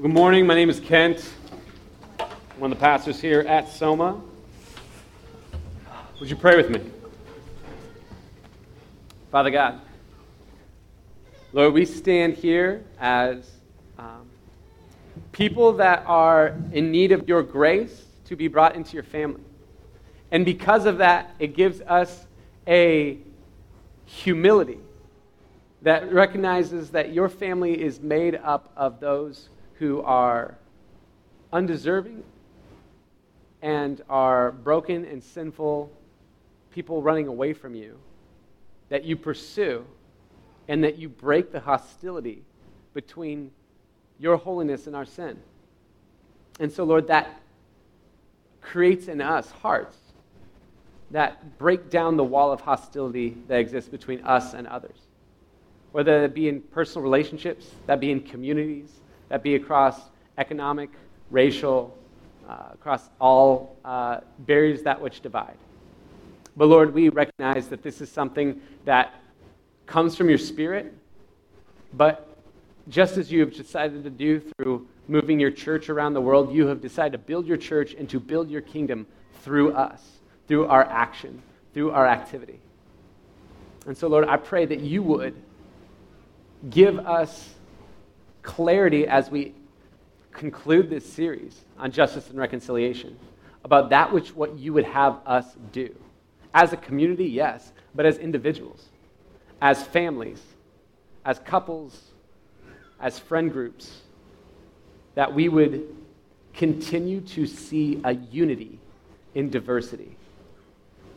Good morning. My name is Kent. I'm one of the pastors here at Soma. Would you pray with me? Father God, Lord, we stand here as um, people that are in need of your grace to be brought into your family. And because of that, it gives us a humility that recognizes that your family is made up of those who are undeserving and are broken and sinful people running away from you, that you pursue, and that you break the hostility between your holiness and our sin. And so, Lord, that creates in us hearts that break down the wall of hostility that exists between us and others. Whether that be in personal relationships, that be in communities, that be across economic, racial, uh, across all uh, barriers that which divide. But Lord, we recognize that this is something that comes from your spirit, but just as you have decided to do through moving your church around the world, you have decided to build your church and to build your kingdom through us, through our action, through our activity. And so, Lord, I pray that you would give us clarity as we conclude this series on justice and reconciliation about that which what you would have us do. As a community, yes, but as individuals, as families, as couples, as friend groups, that we would continue to see a unity in diversity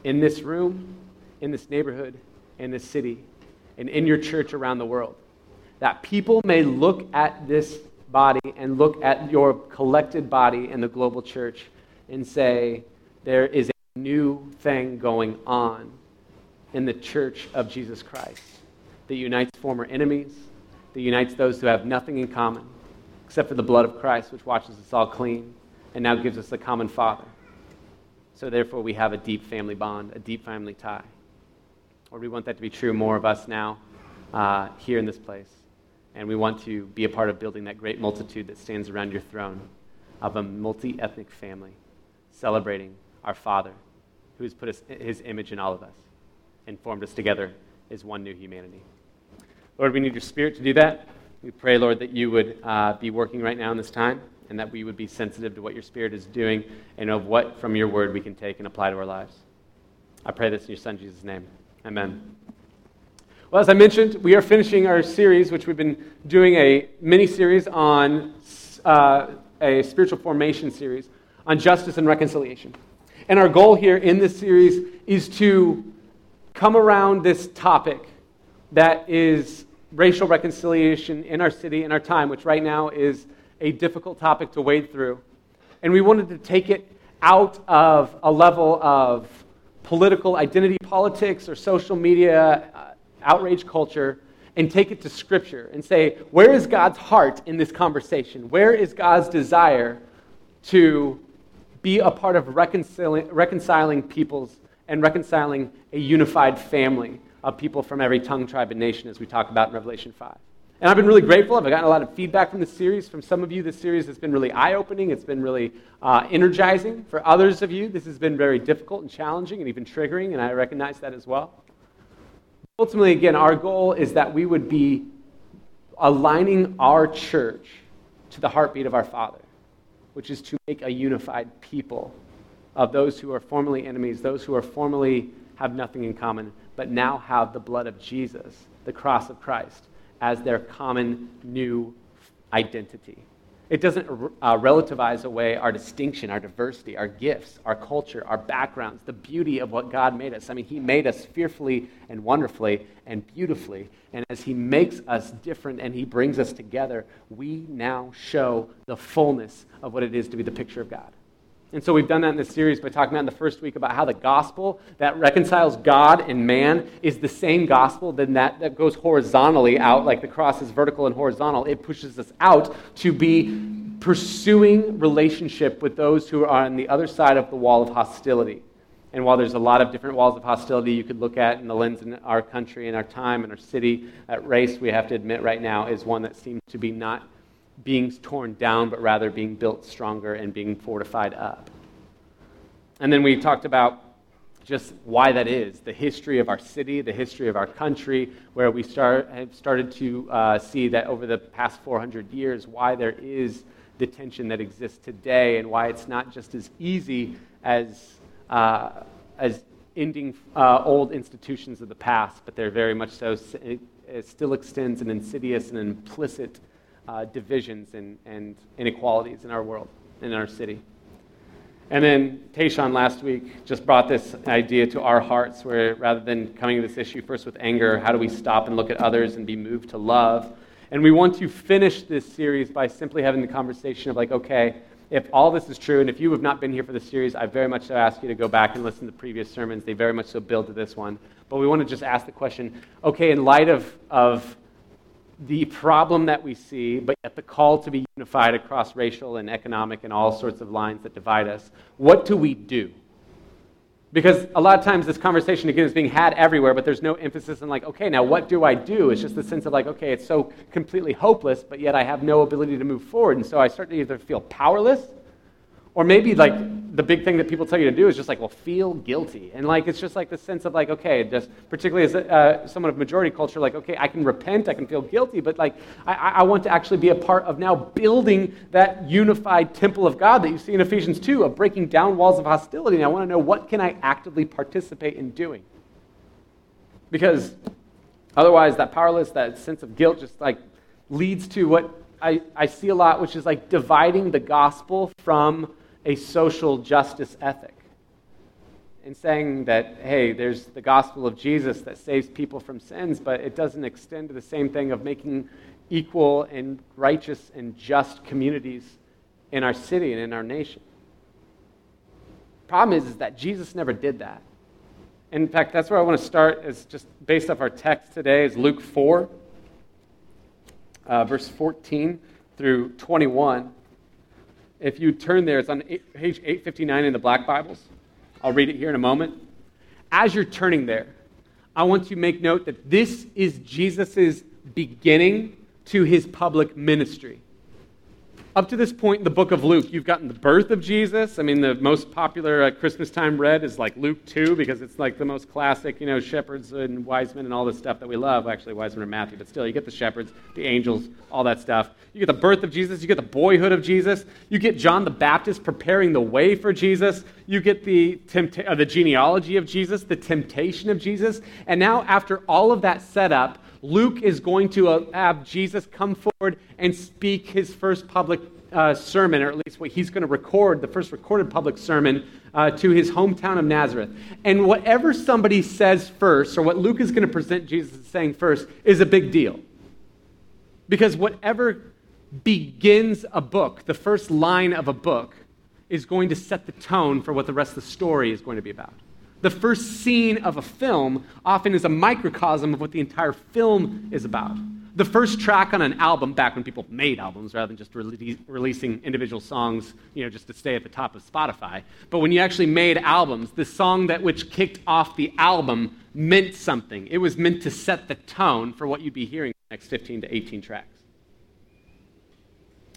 in this room, in this neighborhood, in this city, and in your church around the world that people may look at this body and look at your collected body in the global church and say, there is a new thing going on in the church of Jesus Christ that unites former enemies, that unites those who have nothing in common except for the blood of Christ, which washes us all clean and now gives us a common Father. So, therefore, we have a deep family bond, a deep family tie. Or we want that to be true more of us now uh, here in this place. And we want to be a part of building that great multitude that stands around your throne of a multi ethnic family, celebrating our Father, who has put us, his image in all of us and formed us together as one new humanity. Lord, we need your spirit to do that. We pray, Lord, that you would uh, be working right now in this time and that we would be sensitive to what your spirit is doing and of what from your word we can take and apply to our lives. I pray this in your son Jesus' name. Amen. Well, as I mentioned, we are finishing our series, which we've been doing a mini series on uh, a spiritual formation series on justice and reconciliation. And our goal here in this series is to come around this topic that is racial reconciliation in our city, in our time, which right now is a difficult topic to wade through. And we wanted to take it out of a level of political identity politics or social media uh, outrage culture and take it to Scripture and say, where is God's heart in this conversation? Where is God's desire to be a part of reconciling, reconciling peoples and reconciling a unified family of people from every tongue, tribe, and nation, as we talk about in Revelation 5? And I've been really grateful. I've gotten a lot of feedback from this series. From some of you, this series has been really eye opening. It's been really uh, energizing. For others of you, this has been very difficult and challenging and even triggering, and I recognize that as well. Ultimately, again, our goal is that we would be aligning our church to the heartbeat of our Father, which is to make a unified people of those who are formerly enemies, those who are formerly have nothing in common, but now have the blood of Jesus, the cross of Christ, as their common new identity. It doesn't uh, relativize away our distinction, our diversity, our gifts, our culture, our backgrounds, the beauty of what God made us. I mean, He made us fearfully and wonderfully and beautifully. And as He makes us different and He brings us together, we now show the fullness of what it is to be the picture of God. And so we've done that in this series by talking about in the first week about how the gospel that reconciles God and man is the same gospel that that goes horizontally out, like the cross is vertical and horizontal. It pushes us out to be pursuing relationship with those who are on the other side of the wall of hostility. And while there's a lot of different walls of hostility you could look at in the lens in our country and our time and our city, that race, we have to admit right now, is one that seems to be not being torn down, but rather being built stronger and being fortified up. And then we talked about just why that is the history of our city, the history of our country, where we start, have started to uh, see that over the past 400 years, why there is the tension that exists today, and why it's not just as easy as, uh, as ending uh, old institutions of the past, but they're very much so, it still extends an insidious and implicit uh, divisions and, and inequalities in our world, in our city. And then Tayshawn last week just brought this idea to our hearts where rather than coming to this issue first with anger, how do we stop and look at others and be moved to love? And we want to finish this series by simply having the conversation of like, okay, if all this is true, and if you have not been here for the series, I very much so ask you to go back and listen to previous sermons. They very much so build to this one. But we want to just ask the question okay, in light of, of the problem that we see, but yet the call to be unified across racial and economic and all sorts of lines that divide us, what do we do? Because a lot of times this conversation, again, is being had everywhere, but there's no emphasis on, like, okay, now what do I do? It's just the sense of, like, okay, it's so completely hopeless, but yet I have no ability to move forward. And so I start to either feel powerless or maybe like the big thing that people tell you to do is just like, well, feel guilty. And like, it's just like the sense of like, okay, just particularly as uh, someone of majority culture, like, okay, I can repent, I can feel guilty, but like, I, I want to actually be a part of now building that unified temple of God that you see in Ephesians 2 of breaking down walls of hostility. And I want to know what can I actively participate in doing? Because otherwise, that powerless, that sense of guilt just like leads to what I, I see a lot, which is like dividing the gospel from a social justice ethic and saying that, hey, there's the gospel of Jesus that saves people from sins, but it doesn't extend to the same thing of making equal and righteous and just communities in our city and in our nation. Problem is, is that Jesus never did that. In fact, that's where I want to start, is just based off our text today, is Luke 4, uh, verse 14 through 21. If you turn there, it's on page 859 in the Black Bibles. I'll read it here in a moment. As you're turning there, I want you to make note that this is Jesus' beginning to his public ministry up to this point in the book of Luke, you've gotten the birth of Jesus. I mean, the most popular uh, Christmas time read is like Luke 2 because it's like the most classic, you know, shepherds and wise men and all this stuff that we love. Actually, wise men are Matthew, but still, you get the shepherds, the angels, all that stuff. You get the birth of Jesus. You get the boyhood of Jesus. You get John the Baptist preparing the way for Jesus. You get the, uh, the genealogy of Jesus, the temptation of Jesus. And now, after all of that setup, Luke is going to uh, have Jesus come forward and speak his first public uh, sermon, or at least what he's going to record, the first recorded public sermon, uh, to his hometown of Nazareth. And whatever somebody says first, or what Luke is going to present Jesus as saying first, is a big deal. Because whatever begins a book, the first line of a book, is going to set the tone for what the rest of the story is going to be about. The first scene of a film often is a microcosm of what the entire film is about. The first track on an album, back when people made albums rather than just rele- releasing individual songs, you know, just to stay at the top of Spotify. But when you actually made albums, the song that which kicked off the album meant something. It was meant to set the tone for what you'd be hearing the next 15 to 18 tracks.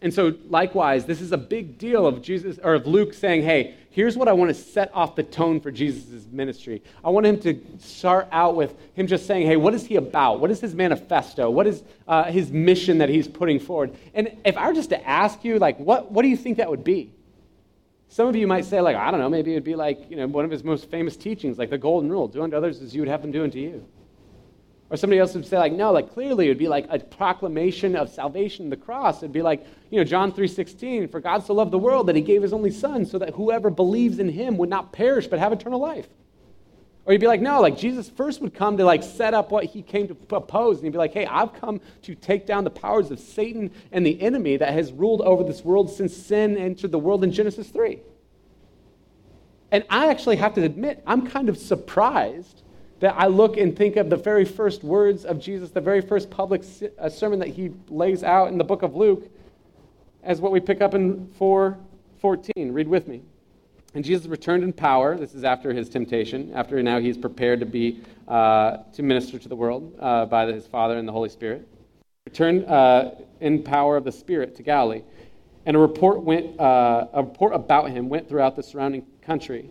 And so, likewise, this is a big deal of Jesus or of Luke saying, "Hey, here's what I want to set off the tone for Jesus' ministry. I want him to start out with him just saying, "Hey, what is he about? What is his manifesto? What is uh, his mission that he's putting forward?" And if I were just to ask you, like, what what do you think that would be? Some of you might say, like, I don't know, maybe it would be like, you know, one of his most famous teachings, like the Golden Rule: do unto others as you would have them do unto you. Or somebody else would say, like, no, like clearly it would be like a proclamation of salvation, the cross. It'd be like, you know, John 3.16, for God so loved the world that he gave his only son so that whoever believes in him would not perish but have eternal life. Or you'd be like, no, like Jesus first would come to like set up what he came to propose. And he'd be like, hey, I've come to take down the powers of Satan and the enemy that has ruled over this world since sin entered the world in Genesis 3. And I actually have to admit, I'm kind of surprised that I look and think of the very first words of Jesus, the very first public uh, sermon that he lays out in the book of Luke, as what we pick up in 4:14. Read with me. And Jesus returned in power. This is after his temptation, after now he's prepared to be uh, to minister to the world uh, by his Father and the Holy Spirit. returned uh, in power of the Spirit to Galilee. And a report, went, uh, a report about him went throughout the surrounding country.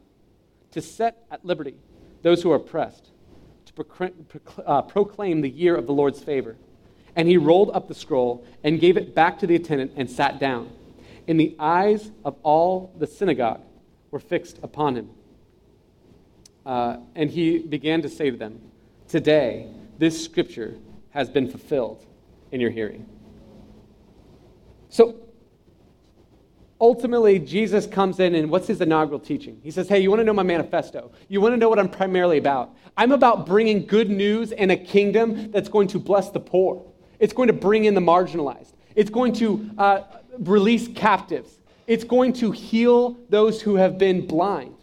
to set at liberty those who are oppressed, to uh, proclaim the year of the Lord's favor. And he rolled up the scroll and gave it back to the attendant and sat down. And the eyes of all the synagogue were fixed upon him. Uh, and he began to say to them, Today, this scripture has been fulfilled in your hearing. So ultimately, Jesus comes in and what's his inaugural teaching? He says, Hey, you want to know my manifesto? You want to know what I'm primarily about? I'm about bringing good news and a kingdom that's going to bless the poor, it's going to bring in the marginalized, it's going to uh, release captives, it's going to heal those who have been blind.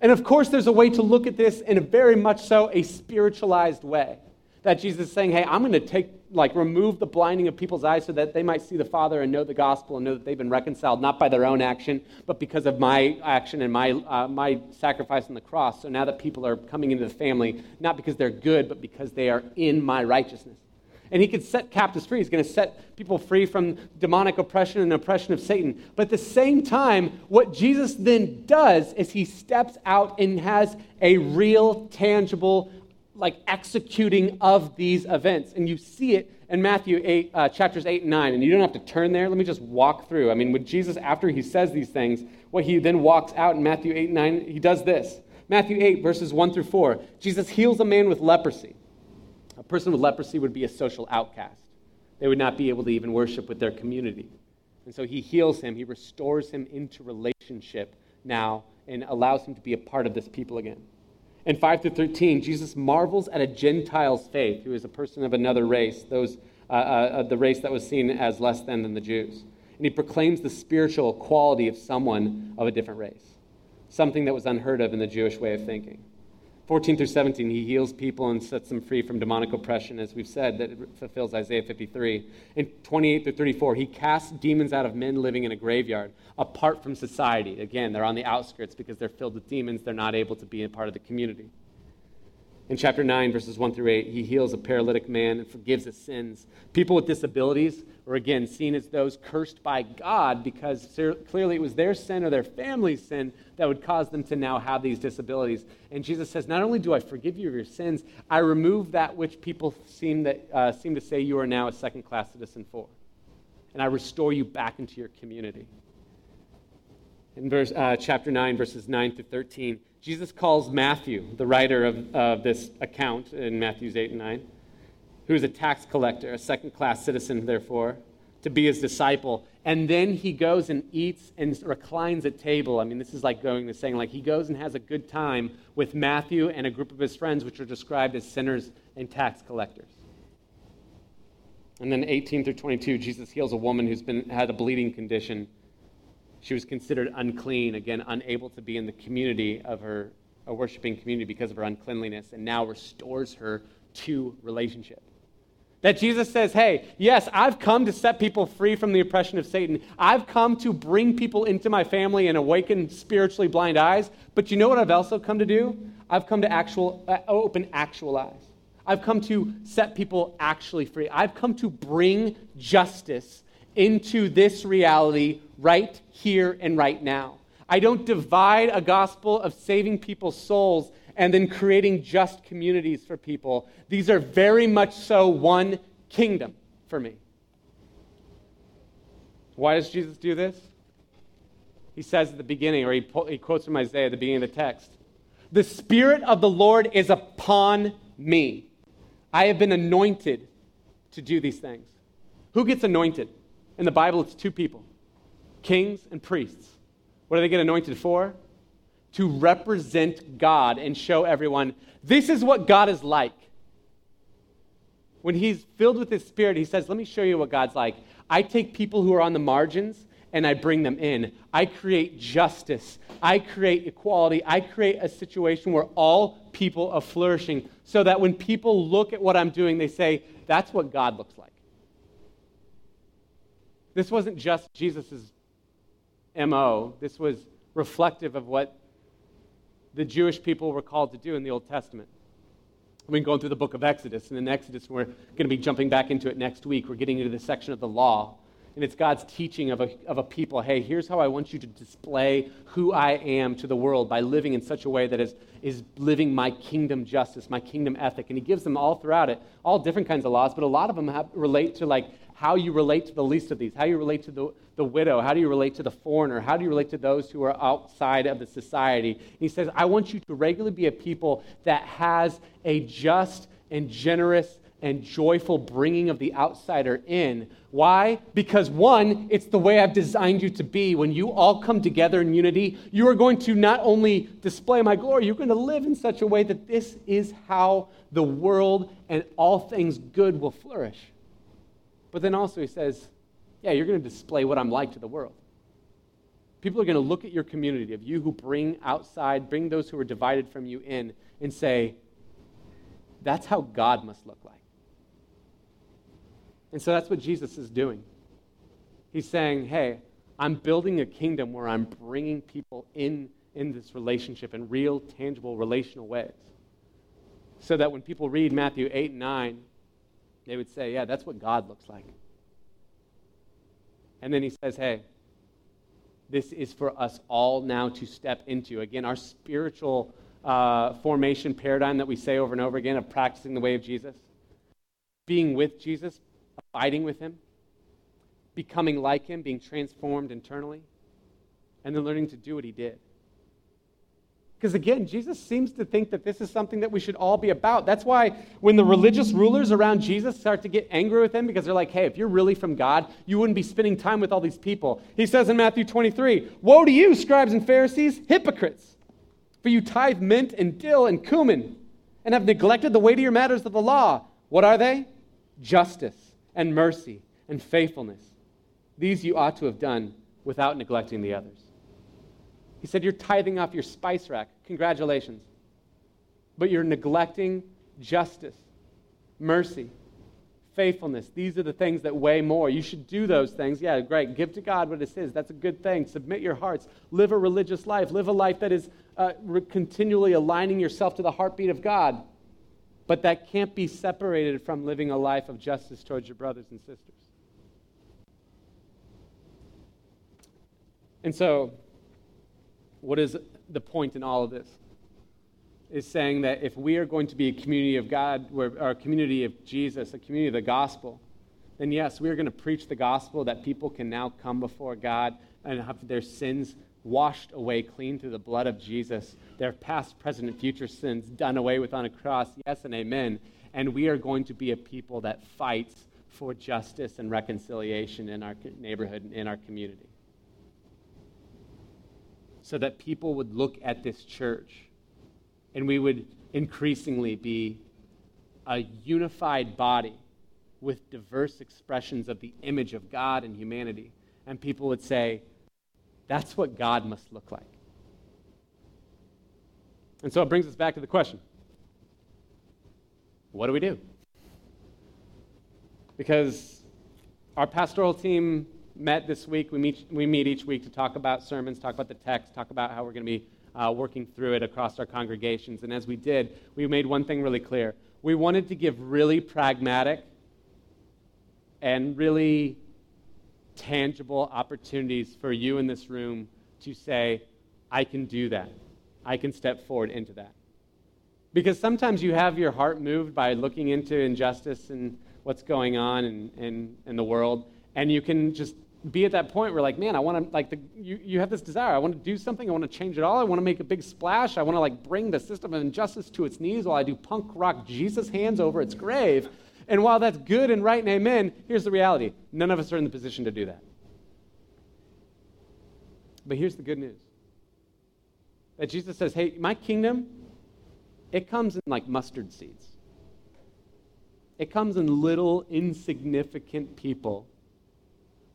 And of course, there's a way to look at this in a very much so a spiritualized way that Jesus is saying, hey, I'm going to take, like, remove the blinding of people's eyes so that they might see the Father and know the gospel and know that they've been reconciled, not by their own action, but because of my action and my, uh, my sacrifice on the cross. So now that people are coming into the family, not because they're good, but because they are in my righteousness. And he could set captives free. He's going to set people free from demonic oppression and oppression of Satan. But at the same time, what Jesus then does is he steps out and has a real, tangible like executing of these events. And you see it in Matthew 8, uh, chapters 8 and 9. And you don't have to turn there. Let me just walk through. I mean, with Jesus, after he says these things, what he then walks out in Matthew 8 and 9, he does this. Matthew 8, verses 1 through 4. Jesus heals a man with leprosy. A person with leprosy would be a social outcast. They would not be able to even worship with their community. And so he heals him, he restores him into relationship now, and allows him to be a part of this people again. In 5 through 13, Jesus marvels at a Gentile's faith, who is a person of another race, those, uh, uh, uh, the race that was seen as less than than the Jews. And he proclaims the spiritual quality of someone of a different race, something that was unheard of in the Jewish way of thinking. 14 through 17, he heals people and sets them free from demonic oppression, as we've said, that fulfills Isaiah 53. In 28 through 34, he casts demons out of men living in a graveyard, apart from society. Again, they're on the outskirts because they're filled with demons. They're not able to be a part of the community. In chapter 9, verses 1 through 8, he heals a paralytic man and forgives his sins. People with disabilities were again seen as those cursed by God because clearly it was their sin or their family's sin that would cause them to now have these disabilities. And Jesus says, Not only do I forgive you of your sins, I remove that which people seem, that, uh, seem to say you are now a second class citizen for. And I restore you back into your community. In verse, uh, chapter 9, verses 9 through 13, Jesus calls Matthew, the writer of uh, this account in Matthew's 8 and 9, who's a tax collector, a second class citizen, therefore, to be his disciple. And then he goes and eats and reclines at table. I mean, this is like going to saying, like, he goes and has a good time with Matthew and a group of his friends, which are described as sinners and tax collectors. And then 18 through 22, Jesus heals a woman who's been, had a bleeding condition she was considered unclean, again, unable to be in the community of her a worshiping community because of her uncleanliness, and now restores her to relationship. That Jesus says, Hey, yes, I've come to set people free from the oppression of Satan. I've come to bring people into my family and awaken spiritually blind eyes. But you know what I've also come to do? I've come to actual, uh, open actual eyes. I've come to set people actually free. I've come to bring justice into this reality right here and right now. I don't divide a gospel of saving people's souls and then creating just communities for people. These are very much so one kingdom for me. Why does Jesus do this? He says at the beginning, or he, he quotes from Isaiah at the beginning of the text The Spirit of the Lord is upon me. I have been anointed to do these things. Who gets anointed? In the Bible, it's two people kings and priests. What do they get anointed for? To represent God and show everyone this is what God is like. when he's filled with his spirit, he says, Let me show you what God's like. I take people who are on the margins and I bring them in. I create justice. I create equality. I create a situation where all people are flourishing so that when people look at what I'm doing, they say, That's what God looks like. This wasn't just Jesus' MO, this was reflective of what the Jewish people were called to do in the Old Testament. We've been going through the book of Exodus, and in Exodus, we're going to be jumping back into it next week. We're getting into the section of the law. And it's God's teaching of a, of a people hey, here's how I want you to display who I am to the world by living in such a way that is, is living my kingdom justice, my kingdom ethic. And He gives them all throughout it, all different kinds of laws, but a lot of them have, relate to like how you relate to the least of these, how you relate to the, the widow, how do you relate to the foreigner, how do you relate to those who are outside of the society. And he says, I want you to regularly be a people that has a just and generous and joyful bringing of the outsider in. Why? Because one, it's the way I've designed you to be. When you all come together in unity, you are going to not only display my glory, you're going to live in such a way that this is how the world and all things good will flourish. But then also, he says, yeah, you're going to display what I'm like to the world. People are going to look at your community of you who bring outside, bring those who are divided from you in, and say, that's how God must look like. And so that's what Jesus is doing. He's saying, hey, I'm building a kingdom where I'm bringing people in in this relationship in real, tangible, relational ways. So that when people read Matthew 8 and 9, they would say, yeah, that's what God looks like. And then he says, hey, this is for us all now to step into. Again, our spiritual uh, formation paradigm that we say over and over again of practicing the way of Jesus, being with Jesus, abiding with him, becoming like him, being transformed internally, and then learning to do what he did. Because again, Jesus seems to think that this is something that we should all be about. That's why when the religious rulers around Jesus start to get angry with him, because they're like, hey, if you're really from God, you wouldn't be spending time with all these people. He says in Matthew 23 Woe to you, scribes and Pharisees, hypocrites! For you tithe mint and dill and cumin, and have neglected the weightier matters of the law. What are they? Justice and mercy and faithfulness. These you ought to have done without neglecting the others. He said, You're tithing off your spice rack. Congratulations. But you're neglecting justice, mercy, faithfulness. These are the things that weigh more. You should do those things. Yeah, great. Give to God what it is. That's a good thing. Submit your hearts. Live a religious life. Live a life that is uh, re- continually aligning yourself to the heartbeat of God. But that can't be separated from living a life of justice towards your brothers and sisters. And so, what is the point in all of this? Is saying that if we are going to be a community of God, or a community of Jesus, a community of the gospel, then yes, we are going to preach the gospel that people can now come before God and have their sins washed away clean through the blood of Jesus, their past, present, and future sins done away with on a cross. Yes and amen. And we are going to be a people that fights for justice and reconciliation in our neighborhood and in our community so that people would look at this church and we would increasingly be a unified body with diverse expressions of the image of God and humanity. And people would say, that's what God must look like. And so it brings us back to the question what do we do? Because our pastoral team met this week. We meet, we meet each week to talk about sermons, talk about the text, talk about how we're going to be uh, working through it across our congregations. And as we did, we made one thing really clear. We wanted to give really pragmatic and really tangible opportunities for you in this room to say, I can do that. I can step forward into that. Because sometimes you have your heart moved by looking into injustice and what's going on in, in, in the world, and you can just be at that point where like man i want to like the, you, you have this desire. I want to do something. I want to change it all. I want to make a big splash. I want to like bring the system of injustice to its knees while i do punk rock jesus hands over its grave. And while that's good and right and amen here's the reality. None of us are in the position to do that. But here's the good news. That jesus says hey my kingdom it comes in like mustard seeds. It comes in little, insignificant people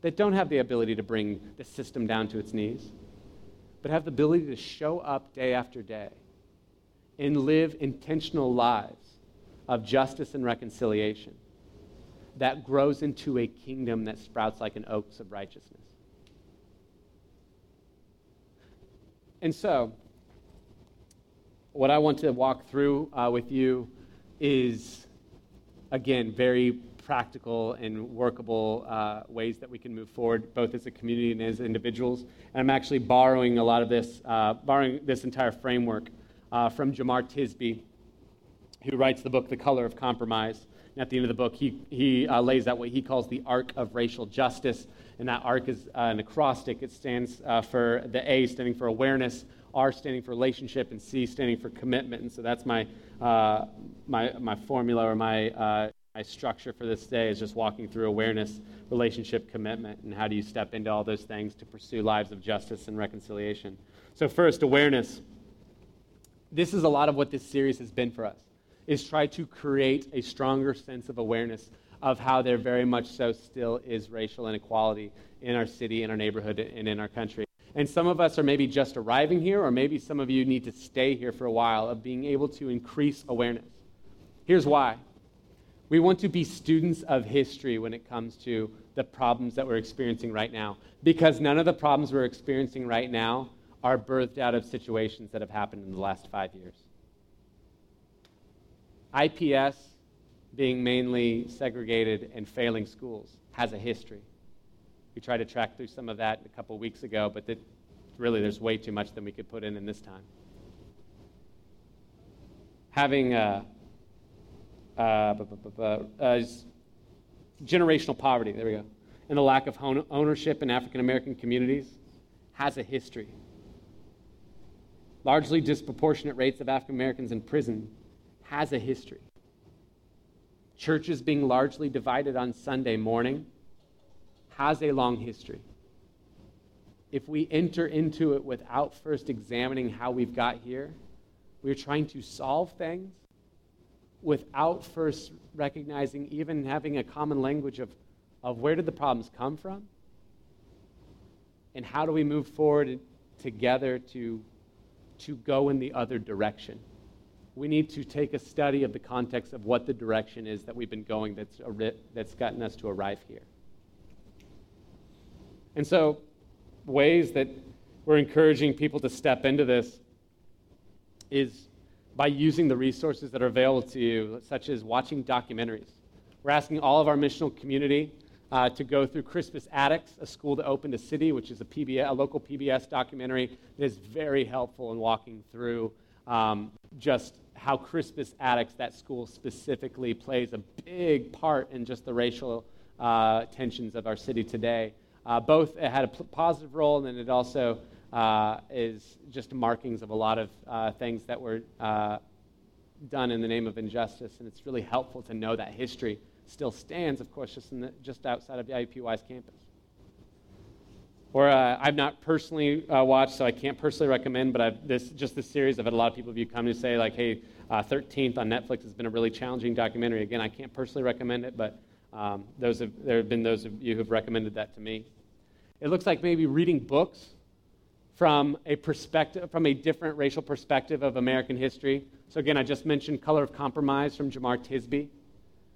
that don't have the ability to bring the system down to its knees, but have the ability to show up day after day and live intentional lives of justice and reconciliation that grows into a kingdom that sprouts like an oaks of righteousness. And so, what I want to walk through uh, with you is, again, very practical and workable uh, ways that we can move forward, both as a community and as individuals. And I'm actually borrowing a lot of this, uh, borrowing this entire framework uh, from Jemar Tisby, who writes the book, The Color of Compromise. And at the end of the book, he, he uh, lays out what he calls the arc of racial justice. And that arc is uh, an acrostic. It stands uh, for the A standing for awareness, R standing for relationship, and C standing for commitment. And so that's my, uh, my, my formula or my, uh, my structure for this day is just walking through awareness, relationship, commitment, and how do you step into all those things to pursue lives of justice and reconciliation. So, first, awareness. This is a lot of what this series has been for us is try to create a stronger sense of awareness of how there very much so still is racial inequality in our city, in our neighborhood, and in our country. And some of us are maybe just arriving here, or maybe some of you need to stay here for a while, of being able to increase awareness. Here's why we want to be students of history when it comes to the problems that we're experiencing right now, because none of the problems we're experiencing right now are birthed out of situations that have happened in the last five years. IPS, being mainly segregated and failing schools, has a history. We tried to track through some of that a couple weeks ago, but that, really there's way too much than we could put in in this time. Having uh, uh, uh, generational poverty, there we go, and the lack of ownership in African American communities has a history. Largely disproportionate rates of African Americans in prison has a history. Churches being largely divided on Sunday morning has a long history. If we enter into it without first examining how we've got here, we're trying to solve things without first recognizing, even having a common language of, of where did the problems come from and how do we move forward together to, to go in the other direction we need to take a study of the context of what the direction is that we've been going that's, that's gotten us to arrive here. And so, ways that we're encouraging people to step into this is by using the resources that are available to you, such as watching documentaries. We're asking all of our missional community uh, to go through Crispus Attucks, a school to open to city, which is a, PBS, a local PBS documentary that is very helpful in walking through um, just how Crispus Attucks, that school specifically, plays a big part in just the racial uh, tensions of our city today. Uh, both it had a p- positive role, and then it also uh, is just markings of a lot of uh, things that were uh, done in the name of injustice. And it's really helpful to know that history still stands, of course, just, the, just outside of the IUPUI's campus or uh, I've not personally uh, watched, so I can't personally recommend. But I've, this just this series, I've had a lot of people of you come to say like, "Hey, uh, 13th on Netflix has been a really challenging documentary." Again, I can't personally recommend it, but um, those have, there have been those of you who've recommended that to me. It looks like maybe reading books from a perspective, from a different racial perspective of American history. So again, I just mentioned "Color of Compromise" from Jemar Tisby.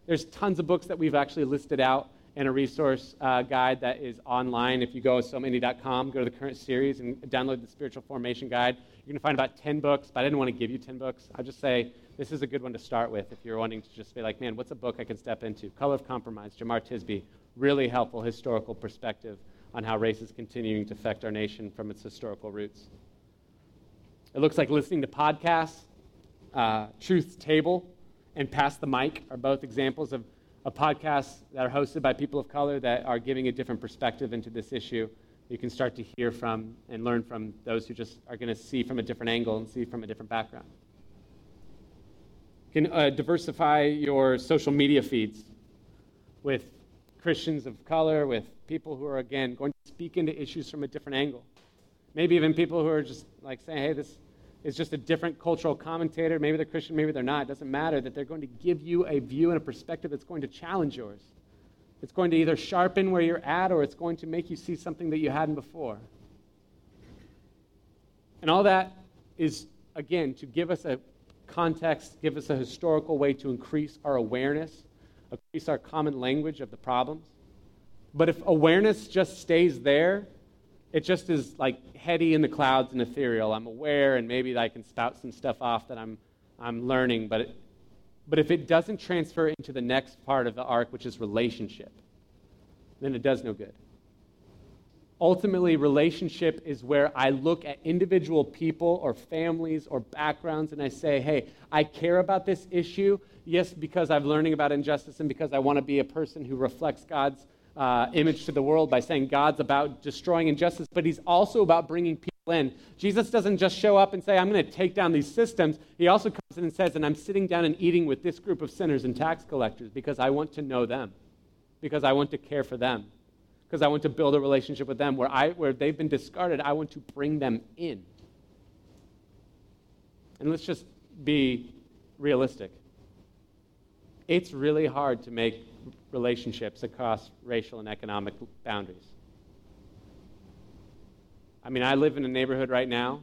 There's tons of books that we've actually listed out and a resource uh, guide that is online. If you go to somany.com, go to the current series and download the spiritual formation guide. You're going to find about 10 books, but I didn't want to give you 10 books. I'll just say this is a good one to start with if you're wanting to just be like, man, what's a book I can step into? Color of Compromise, Jemar Tisby. Really helpful historical perspective on how race is continuing to affect our nation from its historical roots. It looks like listening to podcasts. Uh, Truth's Table and Pass the Mic are both examples of a podcasts that are hosted by people of color that are giving a different perspective into this issue. You can start to hear from and learn from those who just are going to see from a different angle and see from a different background. You can uh, diversify your social media feeds with Christians of color, with people who are, again, going to speak into issues from a different angle. Maybe even people who are just like saying, hey, this, is just a different cultural commentator. Maybe they're Christian, maybe they're not. It doesn't matter that they're going to give you a view and a perspective that's going to challenge yours. It's going to either sharpen where you're at or it's going to make you see something that you hadn't before. And all that is, again, to give us a context, give us a historical way to increase our awareness, increase our common language of the problems. But if awareness just stays there, it just is like heady in the clouds and ethereal. I'm aware, and maybe I can spout some stuff off that I'm, I'm learning. But, it, but if it doesn't transfer into the next part of the arc, which is relationship, then it does no good. Ultimately, relationship is where I look at individual people or families or backgrounds and I say, hey, I care about this issue. Yes, because I'm learning about injustice and because I want to be a person who reflects God's uh, image to the world by saying God's about destroying injustice, but he's also about bringing people in. Jesus doesn't just show up and say, I'm going to take down these systems. He also comes in and says, and I'm sitting down and eating with this group of sinners and tax collectors because I want to know them, because I want to care for them, because I want to build a relationship with them where, I, where they've been discarded. I want to bring them in. And let's just be realistic. It's really hard to make relationships across racial and economic boundaries. I mean, I live in a neighborhood right now,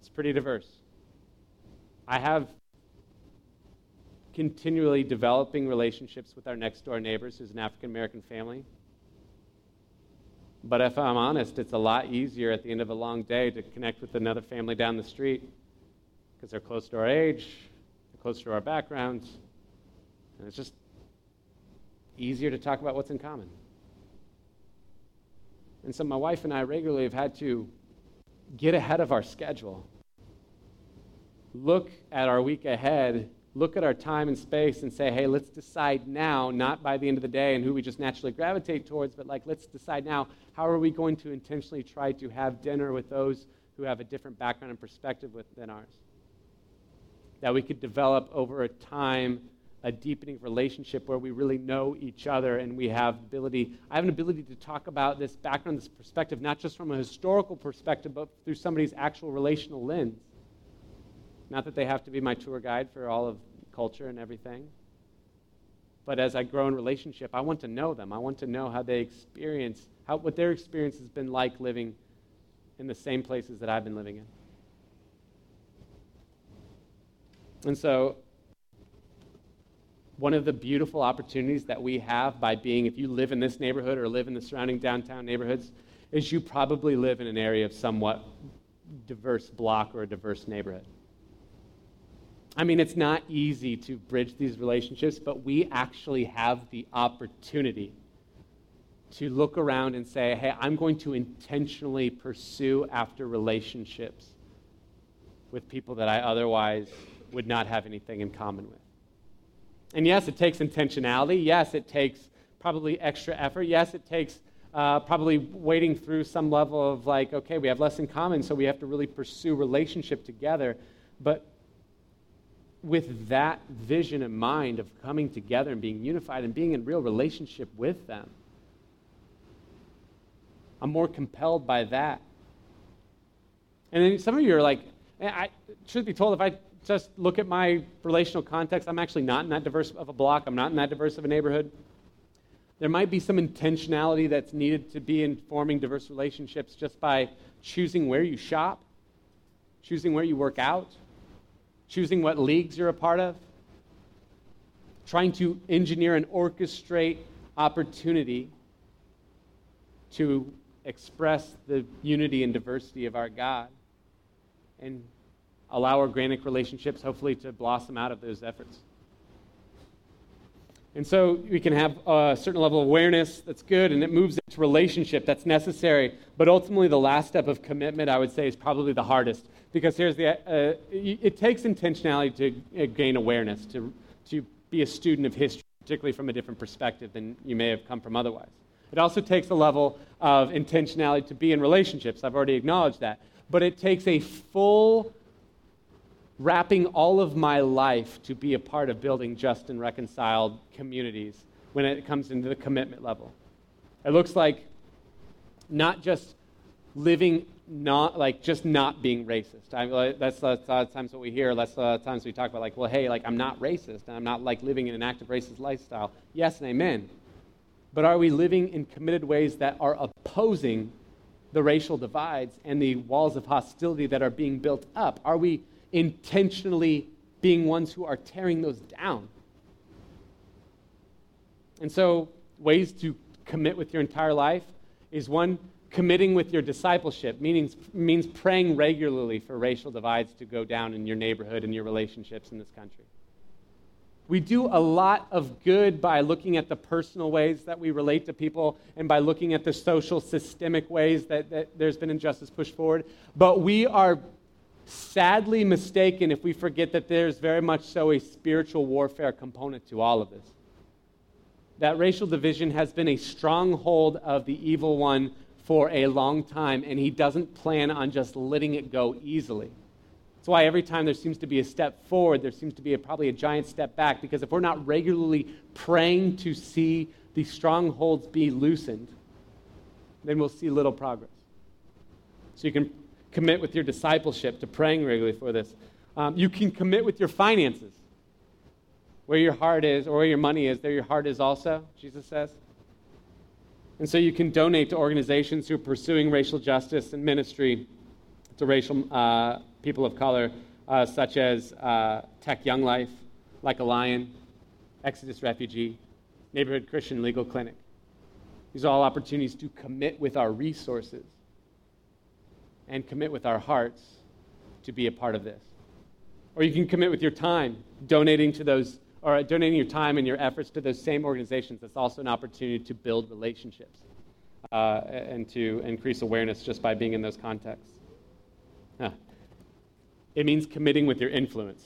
it's pretty diverse. I have continually developing relationships with our next door neighbors who's an African American family. But if I'm honest, it's a lot easier at the end of a long day to connect with another family down the street because they're close to our age, they're close to our backgrounds, and it's just easier to talk about what's in common. And so my wife and I regularly have had to get ahead of our schedule, look at our week ahead, look at our time and space, and say, hey, let's decide now, not by the end of the day and who we just naturally gravitate towards, but like, let's decide now, how are we going to intentionally try to have dinner with those who have a different background and perspective with, than ours? That we could develop over a time a deepening relationship where we really know each other and we have ability i have an ability to talk about this background this perspective not just from a historical perspective but through somebody's actual relational lens. Not that they have to be my tour guide for all of culture and everything but as i grow in relationship i want to know them. I want to know how they experience how, what their experience has been like living in the same places that i've been living in. And so one of the beautiful opportunities that we have by being, if you live in this neighborhood or live in the surrounding downtown neighborhoods, is you probably live in an area of somewhat diverse block or a diverse neighborhood. I mean, it's not easy to bridge these relationships, but we actually have the opportunity to look around and say, hey, I'm going to intentionally pursue after relationships with people that I otherwise would not have anything in common with. And yes, it takes intentionality. Yes, it takes probably extra effort. Yes, it takes uh, probably wading through some level of like, okay, we have less in common, so we have to really pursue relationship together. But with that vision in mind of coming together and being unified and being in real relationship with them, I'm more compelled by that. And then some of you are like, I, truth be told, if I just look at my relational context, I'm actually not in that diverse of a block. I'm not in that diverse of a neighborhood. There might be some intentionality that's needed to be in forming diverse relationships just by choosing where you shop, choosing where you work out, choosing what leagues you're a part of, trying to engineer and orchestrate opportunity to express the unity and diversity of our God and allow organic relationships, hopefully, to blossom out of those efforts. And so we can have a certain level of awareness that's good, and it moves into relationship that's necessary. But ultimately, the last step of commitment, I would say, is probably the hardest because here's the uh, it takes intentionality to uh, gain awareness, to, to be a student of history, particularly from a different perspective than you may have come from otherwise. It also takes a level of intentionality to be in relationships. I've already acknowledged that. But it takes a full wrapping all of my life to be a part of building just and reconciled communities when it comes into the commitment level. It looks like not just living not like just not being racist. I, that's, a lot of times what we hear. That's a lot of times we talk about like, well, hey, like I'm not racist and I'm not like living in an active racist lifestyle. Yes and amen. But are we living in committed ways that are opposing the racial divides and the walls of hostility that are being built up? Are we intentionally being ones who are tearing those down? And so, ways to commit with your entire life is one, committing with your discipleship, meaning, means praying regularly for racial divides to go down in your neighborhood and your relationships in this country. We do a lot of good by looking at the personal ways that we relate to people and by looking at the social, systemic ways that, that there's been injustice pushed forward. But we are sadly mistaken if we forget that there's very much so a spiritual warfare component to all of this. That racial division has been a stronghold of the evil one for a long time, and he doesn't plan on just letting it go easily. That's why every time there seems to be a step forward, there seems to be a, probably a giant step back, because if we're not regularly praying to see the strongholds be loosened, then we'll see little progress. So you can commit with your discipleship to praying regularly for this. Um, you can commit with your finances. Where your heart is, or where your money is, there your heart is also, Jesus says. And so you can donate to organizations who are pursuing racial justice and ministry to racial uh, people of color, uh, such as uh, Tech Young Life, Like a Lion, Exodus Refugee, Neighborhood Christian Legal Clinic. These are all opportunities to commit with our resources and commit with our hearts to be a part of this. Or you can commit with your time, donating to those or donating your time and your efforts to those same organizations, that's also an opportunity to build relationships uh, and to increase awareness just by being in those contexts. Huh. It means committing with your influence.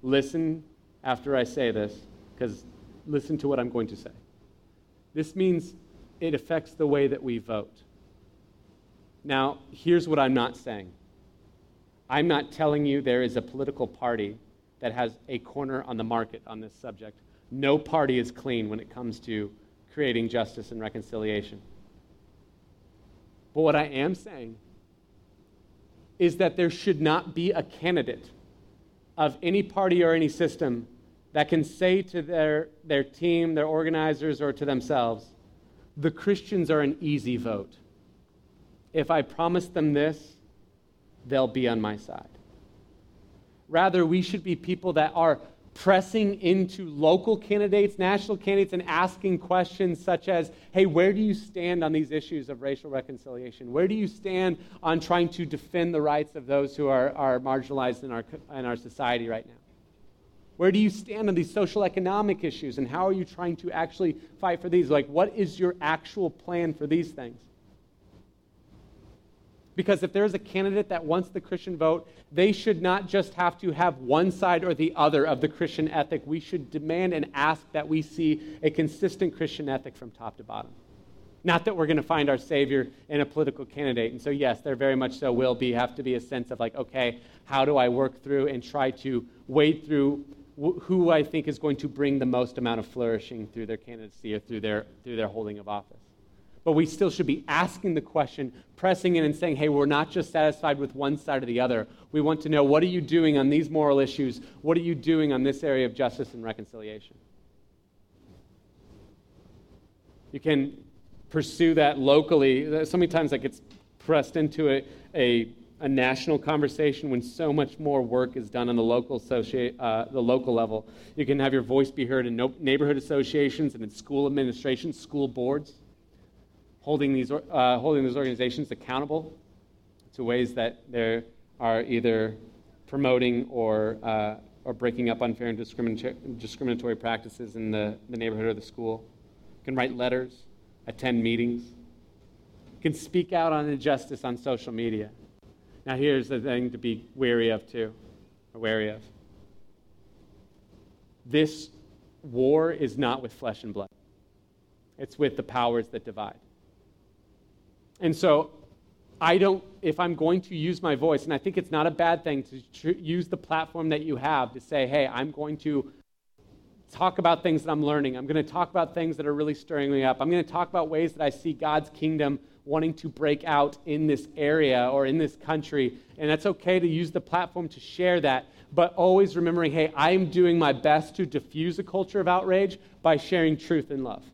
Listen after I say this, because listen to what I'm going to say. This means it affects the way that we vote. Now, here's what I'm not saying I'm not telling you there is a political party that has a corner on the market on this subject. No party is clean when it comes to creating justice and reconciliation. But what I am saying is that there should not be a candidate of any party or any system that can say to their, their team, their organizers, or to themselves, the Christians are an easy vote. If I promise them this, they'll be on my side. Rather, we should be people that are pressing into local candidates, national candidates, and asking questions such as hey, where do you stand on these issues of racial reconciliation? Where do you stand on trying to defend the rights of those who are, are marginalized in our, in our society right now? Where do you stand on these social economic issues, and how are you trying to actually fight for these? Like, what is your actual plan for these things? Because if there's a candidate that wants the Christian vote, they should not just have to have one side or the other of the Christian ethic. We should demand and ask that we see a consistent Christian ethic from top to bottom. Not that we're going to find our Savior in a political candidate. And so, yes, there very much so will be, have to be a sense of like, okay, how do I work through and try to wade through who I think is going to bring the most amount of flourishing through their candidacy or through their, through their holding of office? But we still should be asking the question, pressing in and saying, hey, we're not just satisfied with one side or the other. We want to know what are you doing on these moral issues? What are you doing on this area of justice and reconciliation? You can pursue that locally. So many times that gets pressed into a, a, a national conversation when so much more work is done on the local, associate, uh, the local level. You can have your voice be heard in no, neighborhood associations and in school administrations, school boards holding these, uh, holding these organizations accountable to ways that they are either promoting or, uh, or breaking up unfair and discriminatory, discriminatory practices in the, the neighborhood or the school. Can write letters, attend meetings, can speak out on injustice on social media. Now, here's the thing to be wary of, too, or wary of. This war is not with flesh and blood, it's with the powers that divide. And so I don't, if I'm going to use my voice, and I think it's not a bad thing to tr- use the platform that you have to say, hey, I'm going to talk about things that I'm learning. I'm going to talk about things that are really stirring me up. I'm going to talk about ways that I see God's kingdom wanting to break out in this area or in this country. And that's okay to use the platform to share that, but always remembering hey, I'm doing my best to diffuse a culture of outrage by sharing truth and love.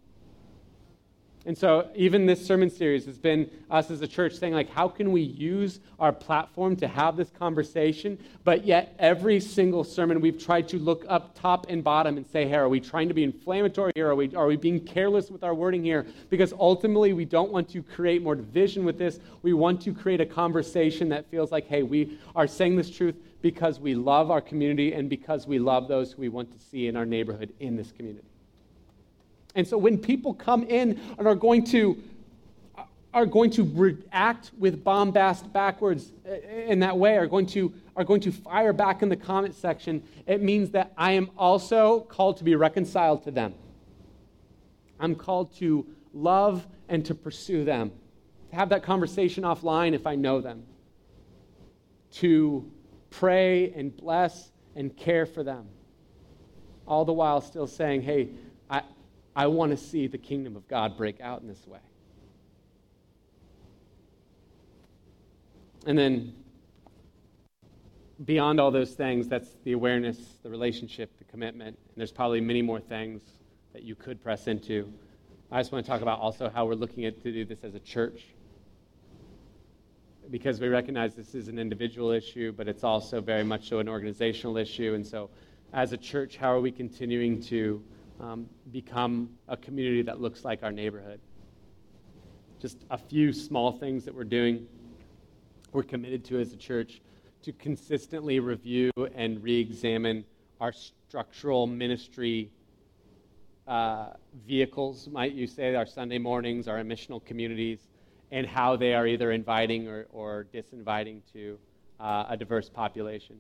And so, even this sermon series has been us as a church saying, like, how can we use our platform to have this conversation? But yet, every single sermon, we've tried to look up top and bottom and say, hey, are we trying to be inflammatory here? Are we, are we being careless with our wording here? Because ultimately, we don't want to create more division with this. We want to create a conversation that feels like, hey, we are saying this truth because we love our community and because we love those who we want to see in our neighborhood in this community. And so when people come in and are going to are going to react with bombast backwards eh, in that way, are going to are going to fire back in the comment section, it means that I am also called to be reconciled to them. I'm called to love and to pursue them, to have that conversation offline if I know them, to pray and bless and care for them, all the while still saying, hey, I, want to see the kingdom of God break out in this way. And then beyond all those things, that's the awareness, the relationship, the commitment. And there's probably many more things that you could press into. I just want to talk about also how we're looking at to do this as a church. Because we recognize this is an individual issue, but it's also very much so an organizational issue. And so, as a church, how are we continuing to um, become a community that looks like our neighborhood. Just a few small things that we're doing. We're committed to as a church to consistently review and re examine our structural ministry uh, vehicles, might you say, our Sunday mornings, our missional communities, and how they are either inviting or, or disinviting to uh, a diverse population.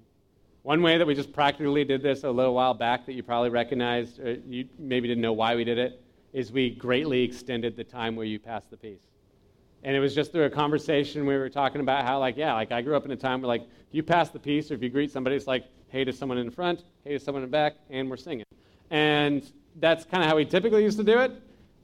One way that we just practically did this a little while back that you probably recognized, or you maybe didn't know why we did it, is we greatly extended the time where you pass the peace. And it was just through a conversation we were talking about how, like, yeah, like I grew up in a time where, like, if you pass the peace or if you greet somebody, it's like, hey to someone in front, hey to someone in the back, and we're singing. And that's kind of how we typically used to do it.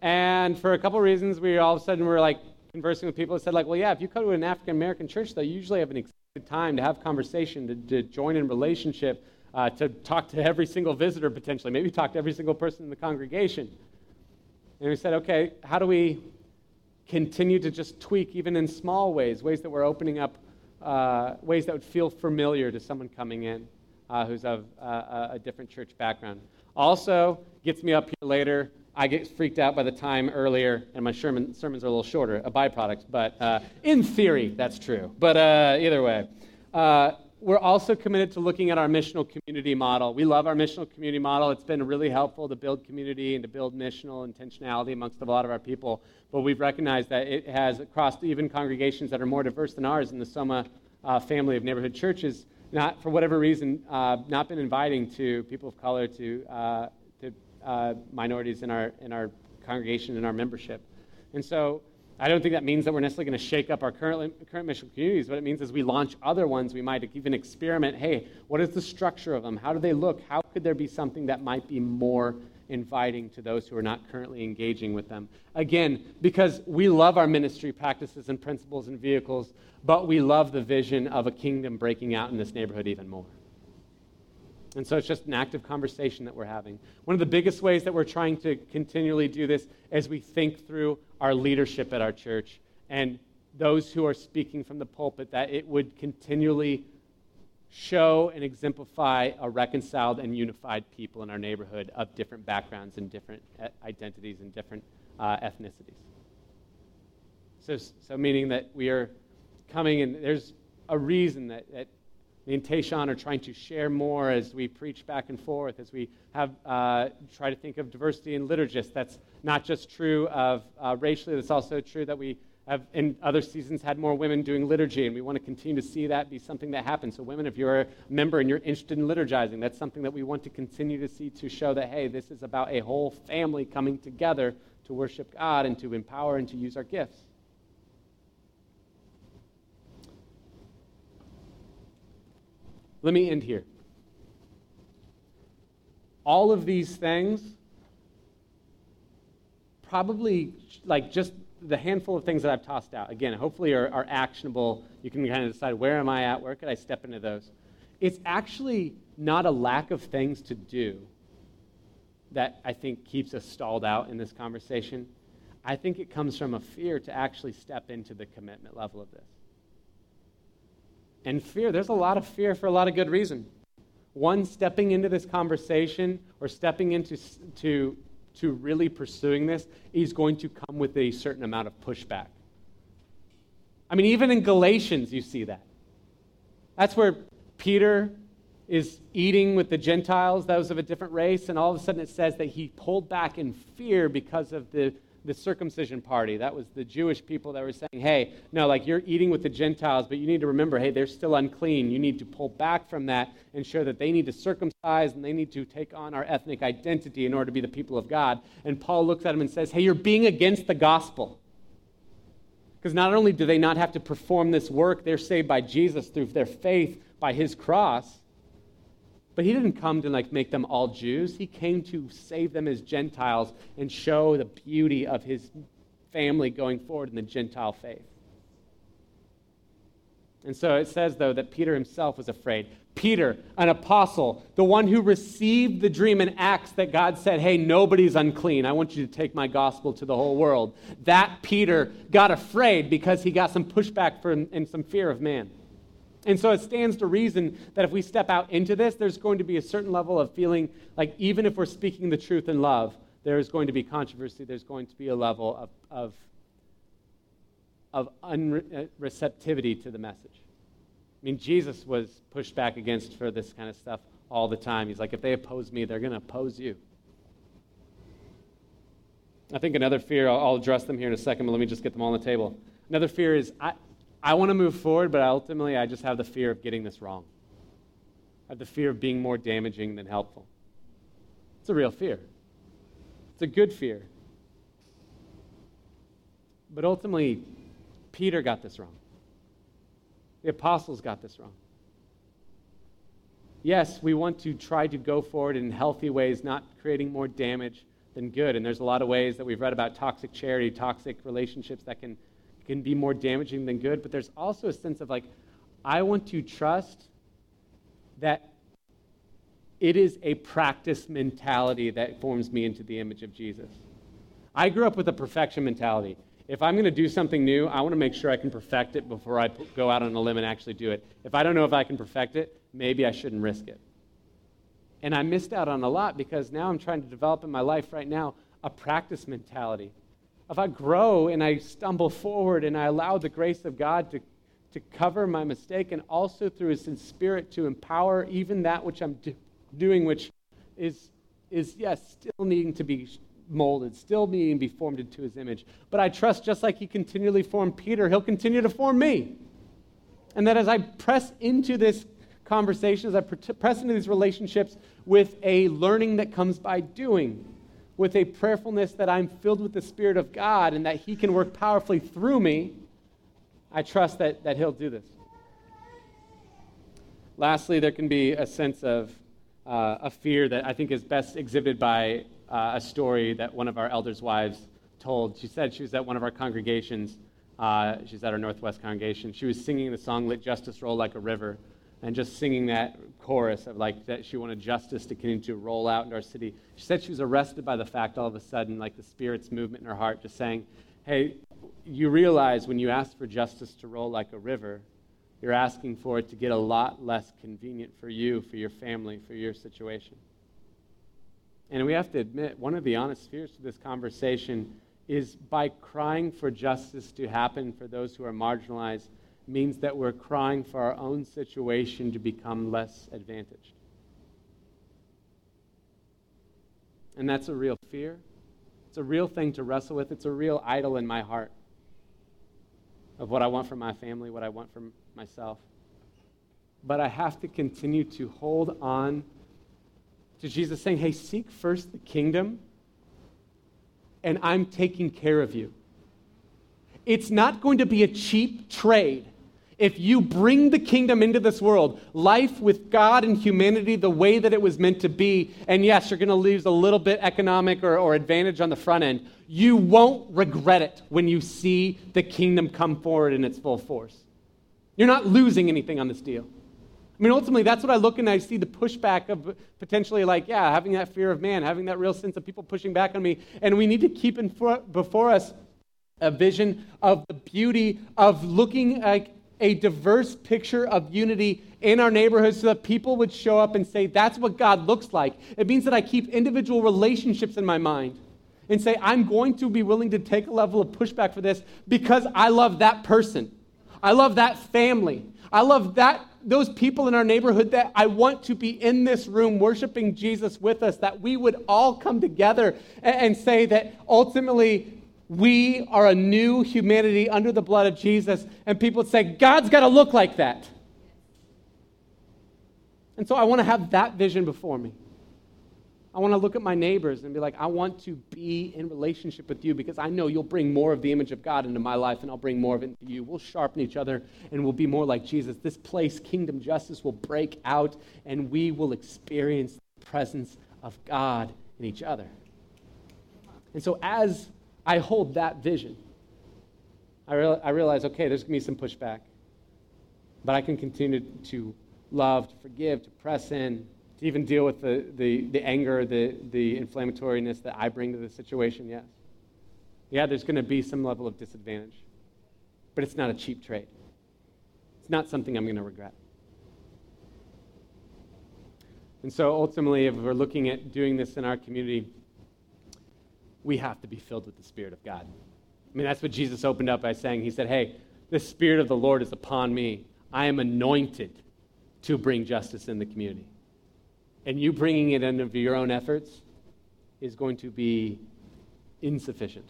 And for a couple reasons, we all of a sudden were like conversing with people that said, like, well, yeah, if you go to an African American church, they usually have an time to have conversation, to, to join in relationship, uh, to talk to every single visitor potentially, maybe talk to every single person in the congregation. And we said, okay, how do we continue to just tweak, even in small ways, ways that we're opening up, uh, ways that would feel familiar to someone coming in uh, who's of uh, a different church background? Also, gets me up here later I get freaked out by the time earlier, and my sermon, sermons are a little shorter, a byproduct. But uh, in theory, that's true. But uh, either way, uh, we're also committed to looking at our missional community model. We love our missional community model. It's been really helpful to build community and to build missional intentionality amongst a lot of our people. But we've recognized that it has, across even congregations that are more diverse than ours in the Soma uh, family of neighborhood churches, not for whatever reason, uh, not been inviting to people of color to uh, minorities in our, in our congregation and our membership. And so I don't think that means that we're necessarily going to shake up our current, current mission communities. What it means is we launch other ones. We might even experiment hey, what is the structure of them? How do they look? How could there be something that might be more inviting to those who are not currently engaging with them? Again, because we love our ministry practices and principles and vehicles, but we love the vision of a kingdom breaking out in this neighborhood even more. And so it's just an active conversation that we're having. One of the biggest ways that we're trying to continually do this is we think through our leadership at our church and those who are speaking from the pulpit, that it would continually show and exemplify a reconciled and unified people in our neighborhood of different backgrounds and different identities and different uh, ethnicities. So, so, meaning that we are coming and there's a reason that, that me and Tayshawn are trying to share more as we preach back and forth, as we have uh, try to think of diversity in liturgists. That's not just true of uh, racially, that's also true that we have in other seasons had more women doing liturgy, and we want to continue to see that be something that happens. So, women, if you're a member and you're interested in liturgizing, that's something that we want to continue to see to show that, hey, this is about a whole family coming together to worship God and to empower and to use our gifts. Let me end here. All of these things, probably like just the handful of things that I've tossed out, again, hopefully are, are actionable. You can kind of decide where am I at? Where could I step into those? It's actually not a lack of things to do that I think keeps us stalled out in this conversation. I think it comes from a fear to actually step into the commitment level of this. And fear, there's a lot of fear for a lot of good reason. One, stepping into this conversation or stepping into to, to really pursuing this is going to come with a certain amount of pushback. I mean, even in Galatians, you see that. That's where Peter is eating with the Gentiles, those of a different race, and all of a sudden it says that he pulled back in fear because of the, the circumcision party. That was the Jewish people that were saying, hey, no, like you're eating with the Gentiles, but you need to remember, hey, they're still unclean. You need to pull back from that and show that they need to circumcise and they need to take on our ethnic identity in order to be the people of God. And Paul looks at him and says, hey, you're being against the gospel. Because not only do they not have to perform this work, they're saved by Jesus through their faith by his cross. But he didn't come to like make them all Jews. He came to save them as Gentiles and show the beauty of his family going forward in the Gentile faith. And so it says, though, that Peter himself was afraid. Peter, an apostle, the one who received the dream in Acts that God said, Hey, nobody's unclean. I want you to take my gospel to the whole world. That Peter got afraid because he got some pushback from, and some fear of man. And so it stands to reason that if we step out into this, there's going to be a certain level of feeling like even if we're speaking the truth in love, there's going to be controversy, there's going to be a level of, of, of unreceptivity to the message. I mean, Jesus was pushed back against for this kind of stuff all the time. He's like, if they oppose me, they're going to oppose you. I think another fear, I'll, I'll address them here in a second, but let me just get them all on the table. Another fear is I, I want to move forward, but ultimately I just have the fear of getting this wrong. I have the fear of being more damaging than helpful. It's a real fear. It's a good fear. But ultimately, Peter got this wrong. The apostles got this wrong. Yes, we want to try to go forward in healthy ways, not creating more damage than good. And there's a lot of ways that we've read about toxic charity, toxic relationships that can can be more damaging than good, but there's also a sense of like, I want to trust that it is a practice mentality that forms me into the image of Jesus. I grew up with a perfection mentality. If I'm going to do something new, I want to make sure I can perfect it before I go out on a limb and actually do it. If I don't know if I can perfect it, maybe I shouldn't risk it. And I missed out on a lot because now I'm trying to develop in my life right now a practice mentality if I grow and I stumble forward and I allow the grace of God to, to cover my mistake and also through His Spirit to empower even that which I'm do, doing, which is, is, yes, still needing to be molded, still needing to be formed into His image. But I trust just like He continually formed Peter, He'll continue to form me. And that as I press into this conversation, as I press into these relationships with a learning that comes by doing, with a prayerfulness that I'm filled with the Spirit of God and that He can work powerfully through me, I trust that, that He'll do this. Lastly, there can be a sense of uh, a fear that I think is best exhibited by uh, a story that one of our elders' wives told. She said she was at one of our congregations. Uh, she's at our Northwest congregation. She was singing the song "Let Justice Roll Like a River," and just singing that chorus of like that she wanted justice to continue to roll out into our city. She said she was arrested by the fact all of a sudden, like the Spirit's movement in her heart, just saying, Hey, you realize when you ask for justice to roll like a river, you're asking for it to get a lot less convenient for you, for your family, for your situation. And we have to admit, one of the honest fears of this conversation is by crying for justice to happen for those who are marginalized means that we're crying for our own situation to become less advantaged. And that's a real fear. It's a real thing to wrestle with. It's a real idol in my heart of what I want for my family, what I want for myself. But I have to continue to hold on to Jesus saying, hey, seek first the kingdom, and I'm taking care of you. It's not going to be a cheap trade If you bring the kingdom into this world, life with God and humanity the way that it was meant to be, and yes, you're going to lose a little bit economic or, or advantage on the front end, you won't regret it when you see the kingdom come forward in its full force. You're not losing anything on this deal. I mean, ultimately, that's what I look and I see the pushback of potentially, like, yeah, having that fear of man, having that real sense of people pushing back on me. And we need to keep in before us a vision of the beauty of looking like a diverse picture of unity in our neighborhoods so that people would show up and say, that's what God looks like. It means that I keep individual relationships in my mind and say, I'm going to be willing to take a level of pushback for this because I love that person. I love that family. I love that those people in our neighborhood that I want to be in this room worshiping Jesus with us, that we would all come together and, and say that ultimately we are a new humanity under the blood of Jesus. And people say, God's got to look like that. And so I want to have that vision before me. I want to look at my neighbors and be like, I want to be in relationship with you because I know you'll bring more of the image of God into my life and I'll bring more of it into you. We'll sharpen each other and we'll be more like Jesus. This place, kingdom justice, will break out and we will experience the presence of God in each other. And so, as I hold that vision, I, real, I realize, okay, there's going to be some pushback, but I can continue to love, to forgive, to press in, to even deal with the, the, the anger, the, the inflammatoriness that I bring to the situation, yes. Yeah, there's going to be some level of disadvantage, but it's not a cheap trade. It's not something I'm going to regret. And so ultimately, if we're looking at doing this in our community, we have to be filled with the Spirit of God. I mean, that's what Jesus opened up by saying. He said, Hey, the Spirit of the Lord is upon me. I am anointed to bring justice in the community and you bringing it in of your own efforts is going to be insufficient.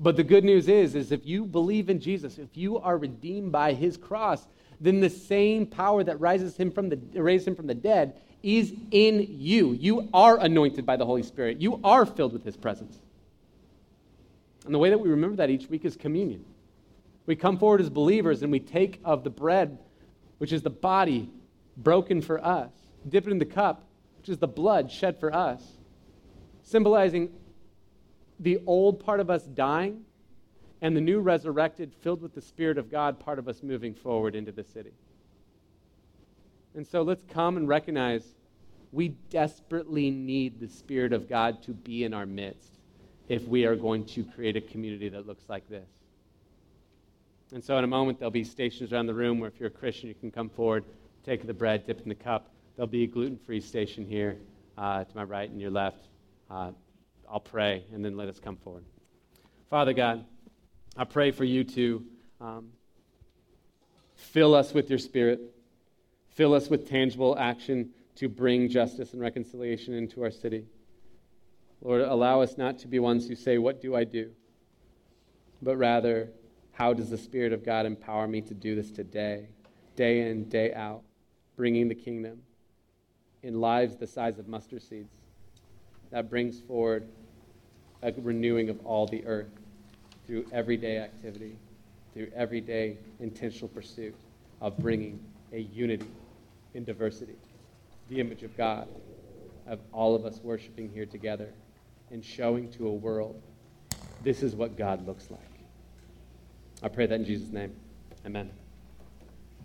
But the good news is, is if you believe in Jesus, if you are redeemed by his cross, then the same power that rises him from the, raised him from the dead is in you. You are anointed by the Holy Spirit. You are filled with his presence. And the way that we remember that each week is communion. We come forward as believers and we take of the bread, which is the body broken for us, dip it in the cup, which is the blood shed for us, symbolizing the old part of us dying and the new resurrected, filled with the Spirit of God, part of us moving forward into the city. And so let's come and recognize we desperately need the Spirit of God to be in our midst if we are going to create a community that looks like this. And so in a moment, there'll be stations around the room where if you're a Christian, you can come forward, take the bread, dip in the cup, There'll be a gluten free station here uh, to my right and your left. Uh, I'll pray and then let us come forward. Father God, I pray for you to um, fill us with your spirit, fill us with tangible action to bring justice and reconciliation into our city. Lord, allow us not to be ones who say, What do I do? but rather, How does the Spirit of God empower me to do this today, day in, day out, bringing the kingdom? in lives the size of mustard seeds that brings forward a renewing of all the earth through everyday activity, through everyday intentional pursuit of bringing a unity in diversity, the image of God, of all of us worshiping here together and showing to a world this is what God looks like. I pray that in Jesus' name. Amen.